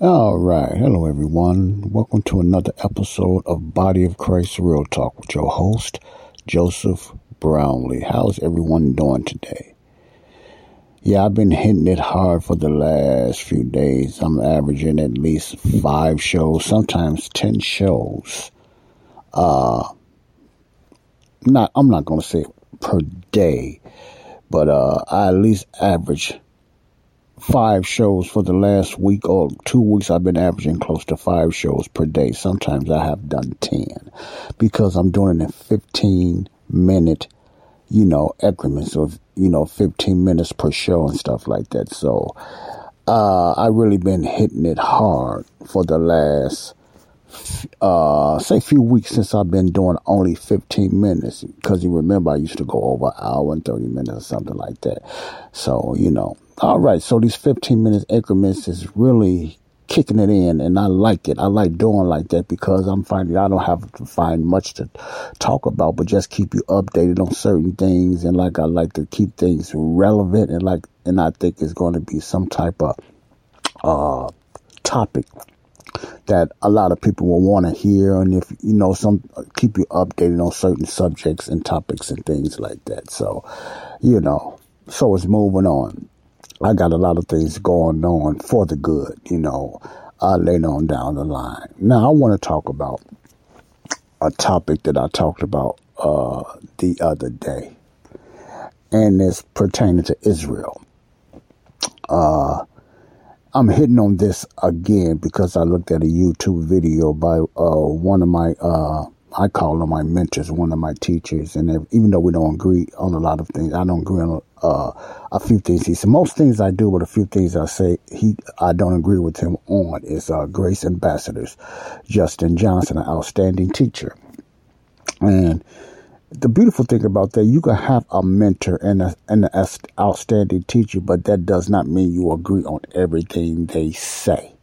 All right. Hello, everyone. Welcome to another episode of Body of Christ Real Talk with your host, Joseph Brownlee. How's everyone doing today? Yeah, I've been hitting it hard for the last few days. I'm averaging at least five shows, sometimes 10 shows. Uh, not, I'm not to say per day, but, uh, I at least average five shows for the last week or two weeks. I've been averaging close to five shows per day. Sometimes I have done 10 because I'm doing in 15 minute, you know, increments of, you know, 15 minutes per show and stuff like that. So, uh, I really been hitting it hard for the last, uh, say few weeks since I've been doing only 15 minutes. Cause you remember I used to go over an hour and 30 minutes or something like that. So, you know, all right, so these 15 minutes increments is really kicking it in and I like it. I like doing like that because I'm finding I don't have to find much to talk about, but just keep you updated on certain things and like I like to keep things relevant and like and I think it's going to be some type of uh topic that a lot of people will want to hear and if you know some keep you updated on certain subjects and topics and things like that. So, you know, so it's moving on. I got a lot of things going on for the good, you know, uh, later on down the line. Now, I want to talk about a topic that I talked about uh, the other day, and it's pertaining to Israel. Uh, I'm hitting on this again because I looked at a YouTube video by uh, one of my uh, I call them my mentors, one of my teachers, and even though we don't agree on a lot of things, I don't agree on uh, a few things he said. Most things I do, but a few things I say he I don't agree with him on is uh, Grace Ambassadors, Justin Johnson, an outstanding teacher, and the beautiful thing about that, you can have a mentor and a, and an outstanding teacher, but that does not mean you agree on everything they say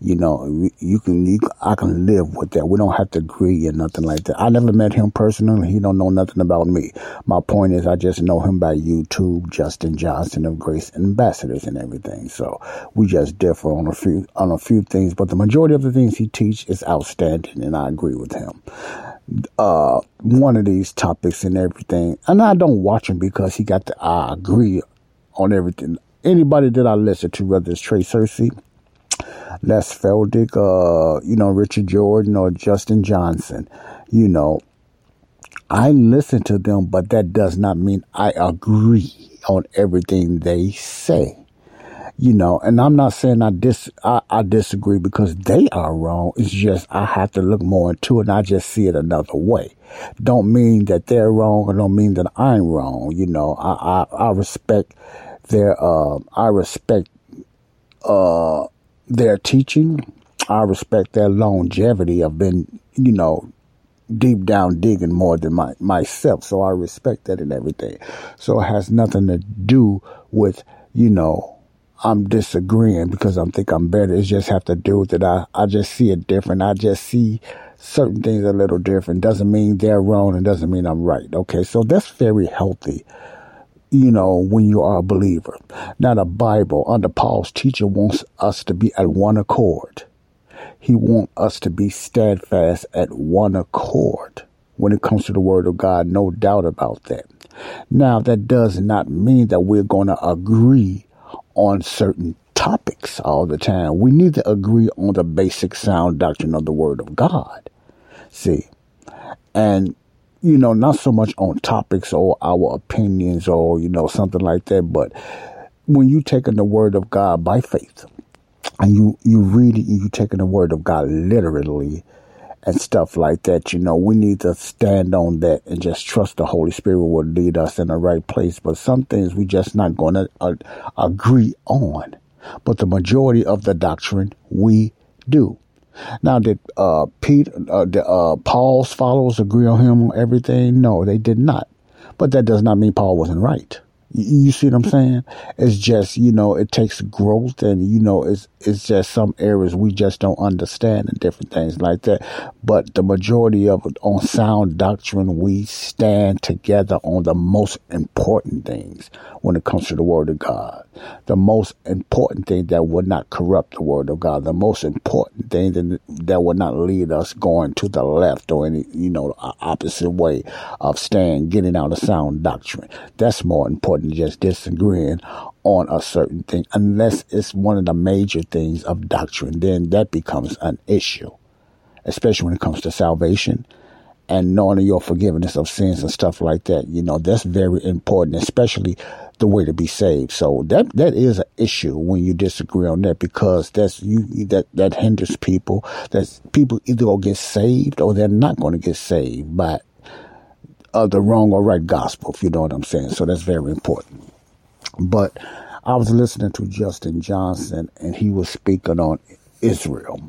you know, you can, you, I can live with that. We don't have to agree or nothing like that. I never met him personally. He don't know nothing about me. My point is, I just know him by YouTube, Justin Johnson of Grace Ambassadors and everything. So we just differ on a few, on a few things, but the majority of the things he teach is outstanding and I agree with him. Uh, one of these topics and everything, and I don't watch him because he got the, I agree on everything. Anybody that I listen to, whether it's Trey Searcy, Les Feldick, uh, you know, Richard Jordan or Justin Johnson. You know, I listen to them, but that does not mean I agree on everything they say. You know, and I'm not saying I dis I, I disagree because they are wrong. It's just I have to look more into it and I just see it another way. Don't mean that they're wrong or don't mean that I'm wrong. You know, I I, I respect their uh I respect uh their teaching. I respect their longevity. I've been, you know, deep down digging more than my, myself. So I respect that and everything. So it has nothing to do with, you know, I'm disagreeing because I think I'm better. It just have to do with it. I, I just see it different. I just see certain things a little different. Doesn't mean they're wrong and doesn't mean I'm right. Okay. So that's very healthy you know, when you are a believer. Now, the Bible, under Paul's teacher, wants us to be at one accord. He wants us to be steadfast at one accord when it comes to the Word of God, no doubt about that. Now, that does not mean that we're going to agree on certain topics all the time. We need to agree on the basic sound doctrine of the Word of God. See, and you know, not so much on topics or our opinions or, you know, something like that, but when you taking the word of God by faith and you, you read it, you taking the word of God literally and stuff like that. You know, we need to stand on that and just trust the Holy Spirit will lead us in the right place. But some things we just not going to uh, agree on. But the majority of the doctrine we do. Now, did uh, Pete, uh, did, uh, Paul's followers agree on him on everything? No, they did not. But that does not mean Paul wasn't right. You see what I'm saying? It's just, you know, it takes growth and, you know, it's, it's just some areas we just don't understand and different things like that. But the majority of it on sound doctrine, we stand together on the most important things when it comes to the word of God. The most important thing that would not corrupt the word of God. The most important thing that, that would not lead us going to the left or any, you know, opposite way of staying, getting out of sound doctrine. That's more important than just disagreeing on a certain thing, unless it's one of the major things of doctrine, then that becomes an issue, especially when it comes to salvation and knowing your forgiveness of sins and stuff like that. You know, that's very important, especially the way to be saved. So that that is an issue when you disagree on that because that's you that that hinders people. That people either will get saved or they're not going to get saved by of the wrong or right gospel, if you know what I'm saying. So that's very important. But I was listening to Justin Johnson and he was speaking on Israel,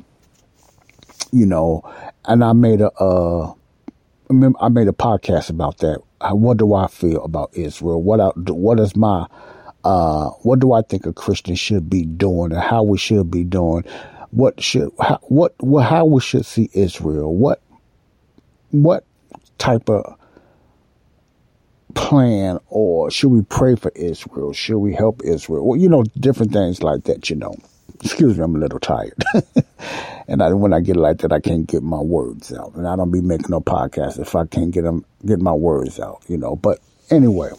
you know, and I made a, uh, I made a podcast about that. What do I feel about Israel? What I, what is my, uh, what do I think a Christian should be doing and how we should be doing? What should, how, what, how we should see Israel? What, what type of plan or should we pray for Israel? Should we help Israel? Well, you know, different things like that, you know. Excuse me, I'm a little tired. and I, when I get like that, I can't get my words out. And I don't be making no podcast if I can't get them, get my words out, you know. But anyway,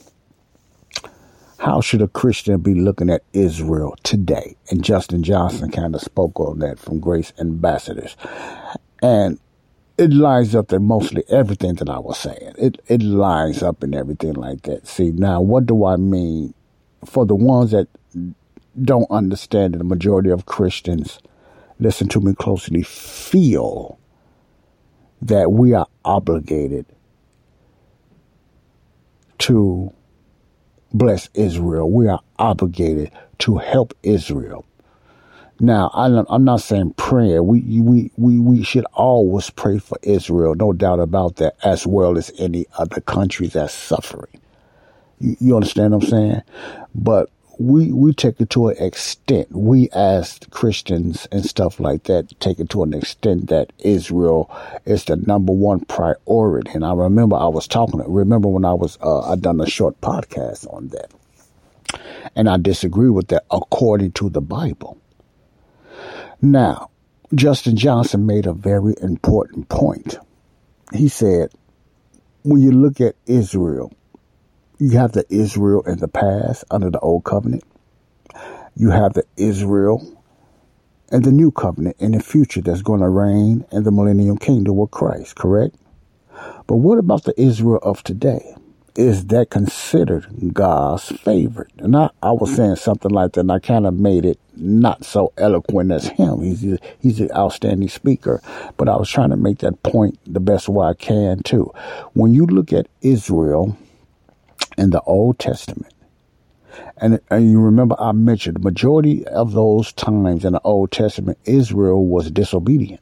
how should a Christian be looking at Israel today? And Justin Johnson kind of spoke on that from Grace Ambassadors. And it lines up in mostly everything that I was saying. It it lines up in everything like that. See, now what do I mean for the ones that don't understand the majority of Christians, listen to me closely, feel that we are obligated to bless Israel. We are obligated to help Israel. Now, I'm not saying prayer. We, we, we, we should always pray for Israel, no doubt about that, as well as any other countries that's suffering. You, you understand what I'm saying? But we, we take it to an extent. We as Christians and stuff like that take it to an extent that Israel is the number one priority. And I remember I was talking, remember when I was, uh, I done a short podcast on that. And I disagree with that according to the Bible. Now, Justin Johnson made a very important point. He said, when you look at Israel, you have the Israel in the past under the old covenant. You have the Israel and the new covenant in the future that's going to reign in the millennium kingdom with Christ, correct? But what about the Israel of today? Is that considered God's favorite? And I, I was saying something like that, and I kind of made it not so eloquent as him. He's he's an outstanding speaker, but I was trying to make that point the best way I can too. When you look at Israel in the Old Testament, and, and you remember I mentioned the majority of those times in the Old Testament, Israel was disobedient.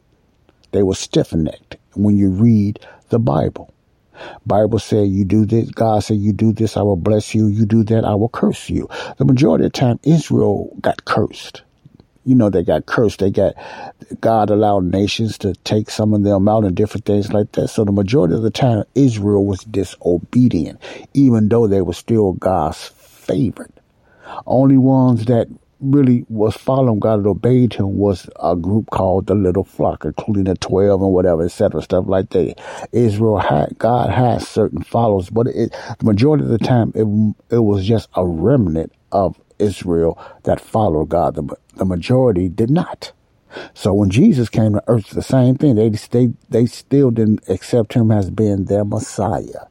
They were stiff necked when you read the Bible. Bible said you do this. God said you do this, I will bless you. You do that, I will curse you. The majority of the time, Israel got cursed. You know, they got cursed. They got, God allowed nations to take some of them out and different things like that. So the majority of the time, Israel was disobedient, even though they were still God's favorite. Only ones that really was following God and obeyed him was a group called the Little Flock, including the 12 and whatever, etc., stuff like that. Israel had, God has certain followers, but it, the majority of the time, it, it was just a remnant of Israel that followed God. The, the majority did not. So when Jesus came to earth, the same thing. They, they, they still didn't accept him as being their Messiah.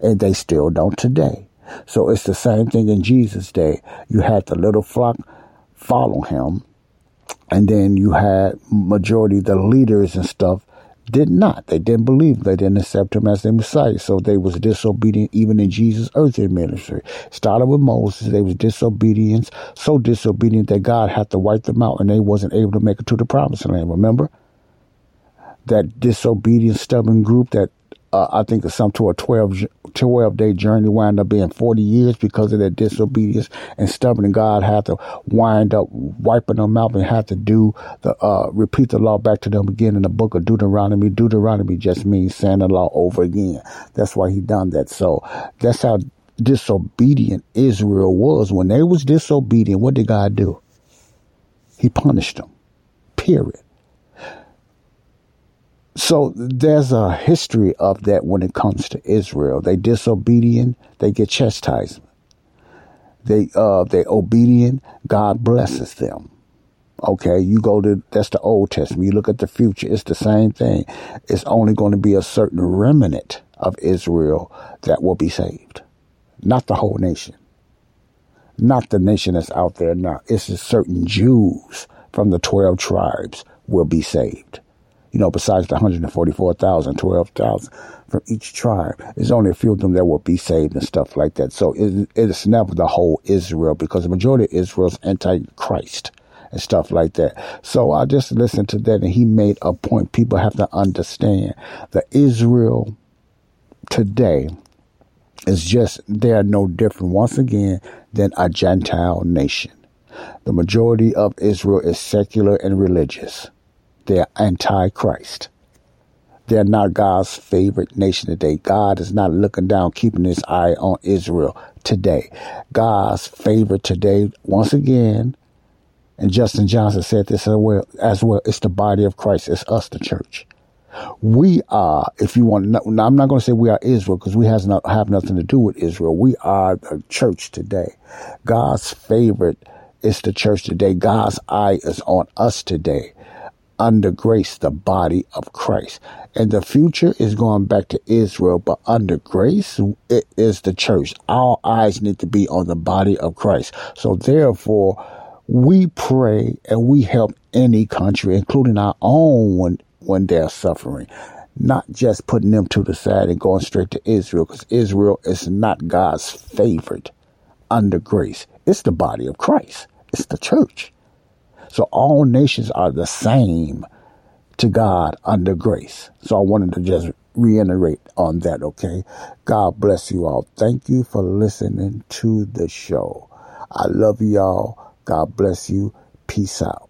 And they still don't today. So it's the same thing in Jesus' day. You had the little flock follow him. And then you had majority the leaders and stuff did not. They didn't believe. They didn't accept him as their Messiah. So they was disobedient even in Jesus' earthly ministry. Started with Moses. They was disobedient, so disobedient that God had to wipe them out and they wasn't able to make it to the promised land. Remember? That disobedient, stubborn group that uh, I think it's some to a 12, 12 day journey wind up being 40 years because of their disobedience and stubborn. God had to wind up wiping them out and had to do the, uh, repeat the law back to them again in the book of Deuteronomy. Deuteronomy just means saying the law over again. That's why he done that. So that's how disobedient Israel was. When they was disobedient, what did God do? He punished them. Period. So there's a history of that when it comes to Israel. They disobedient, they get chastisement. They uh they obedient, God blesses them. Okay, you go to that's the Old Testament. You look at the future, it's the same thing. It's only going to be a certain remnant of Israel that will be saved. Not the whole nation. Not the nation that's out there now. It's certain Jews from the 12 tribes will be saved you know, besides the 144,000, 12,000 from each tribe, there's only a few of them that will be saved and stuff like that. So it, it's never the whole Israel because the majority of Israel's anti-Christ and stuff like that. So I just listened to that and he made a point. People have to understand that Israel today is just, they are no different once again than a Gentile nation. The majority of Israel is secular and religious. They're anti-Christ. They're not God's favorite nation today. God is not looking down, keeping his eye on Israel today. God's favorite today, once again, and Justin Johnson said this as well, as well, it's the body of Christ. It's us, the church. We are, if you want, to know, now I'm not going to say we are Israel because we has not have nothing to do with Israel. We are the church today. God's favorite is the church today. God's eye is on us today under grace, the body of Christ. And the future is going back to Israel, but under grace, it is the church. Our eyes need to be on the body of Christ. So therefore, we pray and we help any country, including our own when, when they're suffering. Not just putting them to the side and going straight to Israel, because Israel is not God's favorite under grace. It's the body of Christ. It's the church. So all nations are the same to God under grace. So I wanted to just reiterate on that, okay? God bless you all. Thank you for listening to the show. I love y'all. God bless you. Peace out.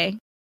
day.